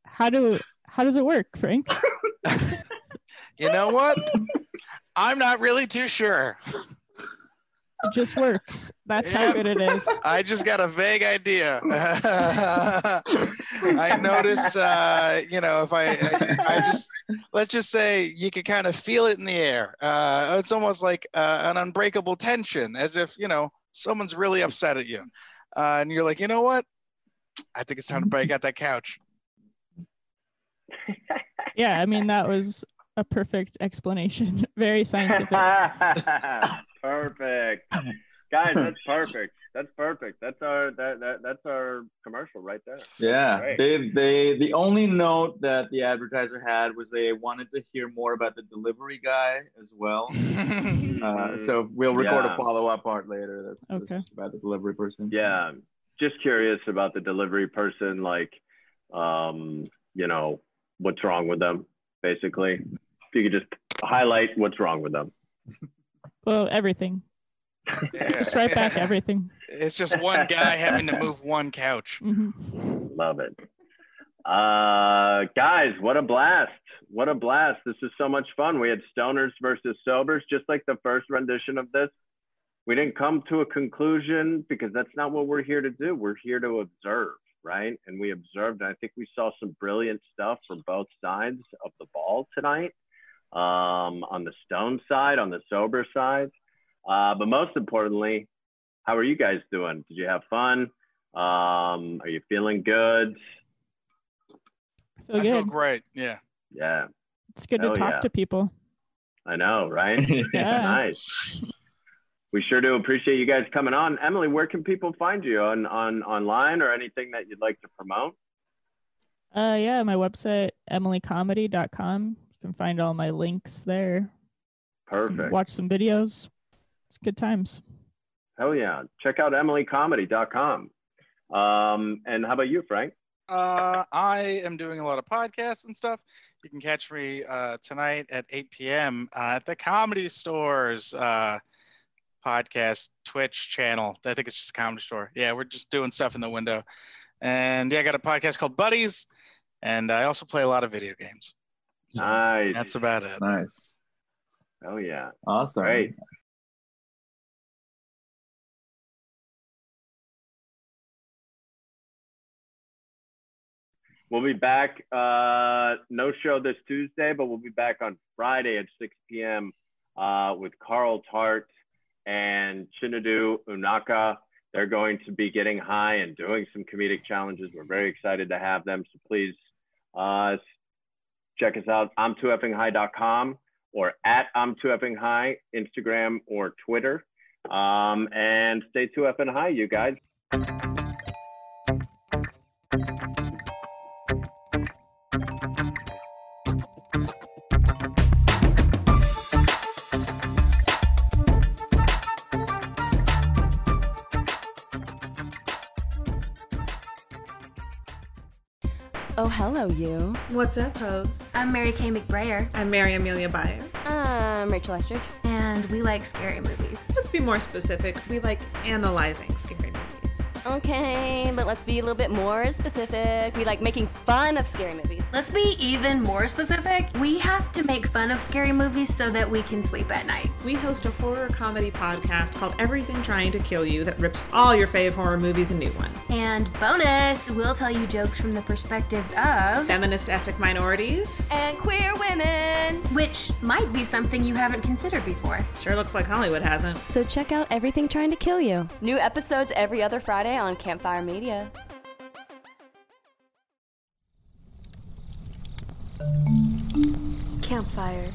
how do how does it work, Frank? You know what? I'm not really too sure. It just works. That's how good it is. I just got a vague idea. I notice, uh, you know, if I, I, I just, let's just say you can kind of feel it in the air. Uh, it's almost like uh, an unbreakable tension, as if, you know, someone's really upset at you. Uh, and you're like, you know what? I think it's time to break out that couch. Yeah, I mean that was a perfect explanation. Very scientific. Perfect. Guys, that's perfect. That's perfect. That's our that, that that's our commercial right there. Yeah, Great. they they the only note that the advertiser had was they wanted to hear more about the delivery guy as well. uh, so we'll record Yeah. a follow up part later. That's, that's Okay. about the delivery person. Yeah, just curious about the delivery person. Like, um, you know, what's wrong with them? Basically, if you could just highlight what's wrong with them. Well, everything. Just right back everything. It's just one guy having to move one couch. Mm-hmm. Love it. Uh, guys, what a blast! What a blast! This is so much fun. We had stoners versus sobers, just like the first rendition of this. We didn't come to a conclusion because that's not what we're here to do. We're here to observe, right? And we observed. And I think we saw some brilliant stuff from both sides of the ball tonight. Um, on the stone side, on the sober side, uh, but most importantly, how are you guys doing? Did you have fun? Um, are you feeling good? Feel I feel great. Yeah. Yeah, It's good to talk yeah. to people. I know, right? Yeah. nice. We sure do appreciate you guys coming on. Emily, where can people find you on on online or anything that you'd like to promote? Uh, yeah, my website emilycomedy.com. You can find all my links there. Some- Perfect. watch some videos. It's good times. Hell yeah. Check out emilycomedy.com. Um, and how about you, Frank? Uh, I am doing a lot of podcasts and stuff. You can catch me uh, tonight at 8 p.m. Uh, at the Comedy Stores uh, podcast Twitch channel. I think it's just Comedy Store. Yeah, we're just doing stuff in the window. And yeah, I got a podcast called Buddies, and I also play a lot of video games. So Nice. That's about it. Nice. Oh yeah. Awesome. Great. We'll be back. Uh, no show this Tuesday, but we'll be back on Friday at 6 p.m. Uh, with Carl Tart and Chinedu Unaka. They're going to be getting high and doing some comedic challenges. We're very excited to have them. So please uh, check us out. I'm 2effingHigh.com or at I'm 2effing high, Instagram or Twitter. Um, and stay 2effing high, you guys. Hello, you. What's up, hoes? I'm Mary Kay McBrayer. I'm Mary Amelia Byer. I'm Rachel Estridge. And we like scary movies. Let's be more specific. We like analyzing scary movies. Okay, but let's be a little bit more specific. We like making fun of scary movies. Let's be even more specific. We have to make fun of scary movies so that we can sleep at night. We host a horror comedy podcast called Everything Trying to Kill You that rips all your fave horror movies a new one. And bonus, we'll tell you jokes from the perspectives of feminist ethnic minorities and queer women, which might be something you haven't considered before. Sure looks like Hollywood hasn't. So check out Everything Trying to Kill You. New episodes every other Friday on Campfire Media. Campfire.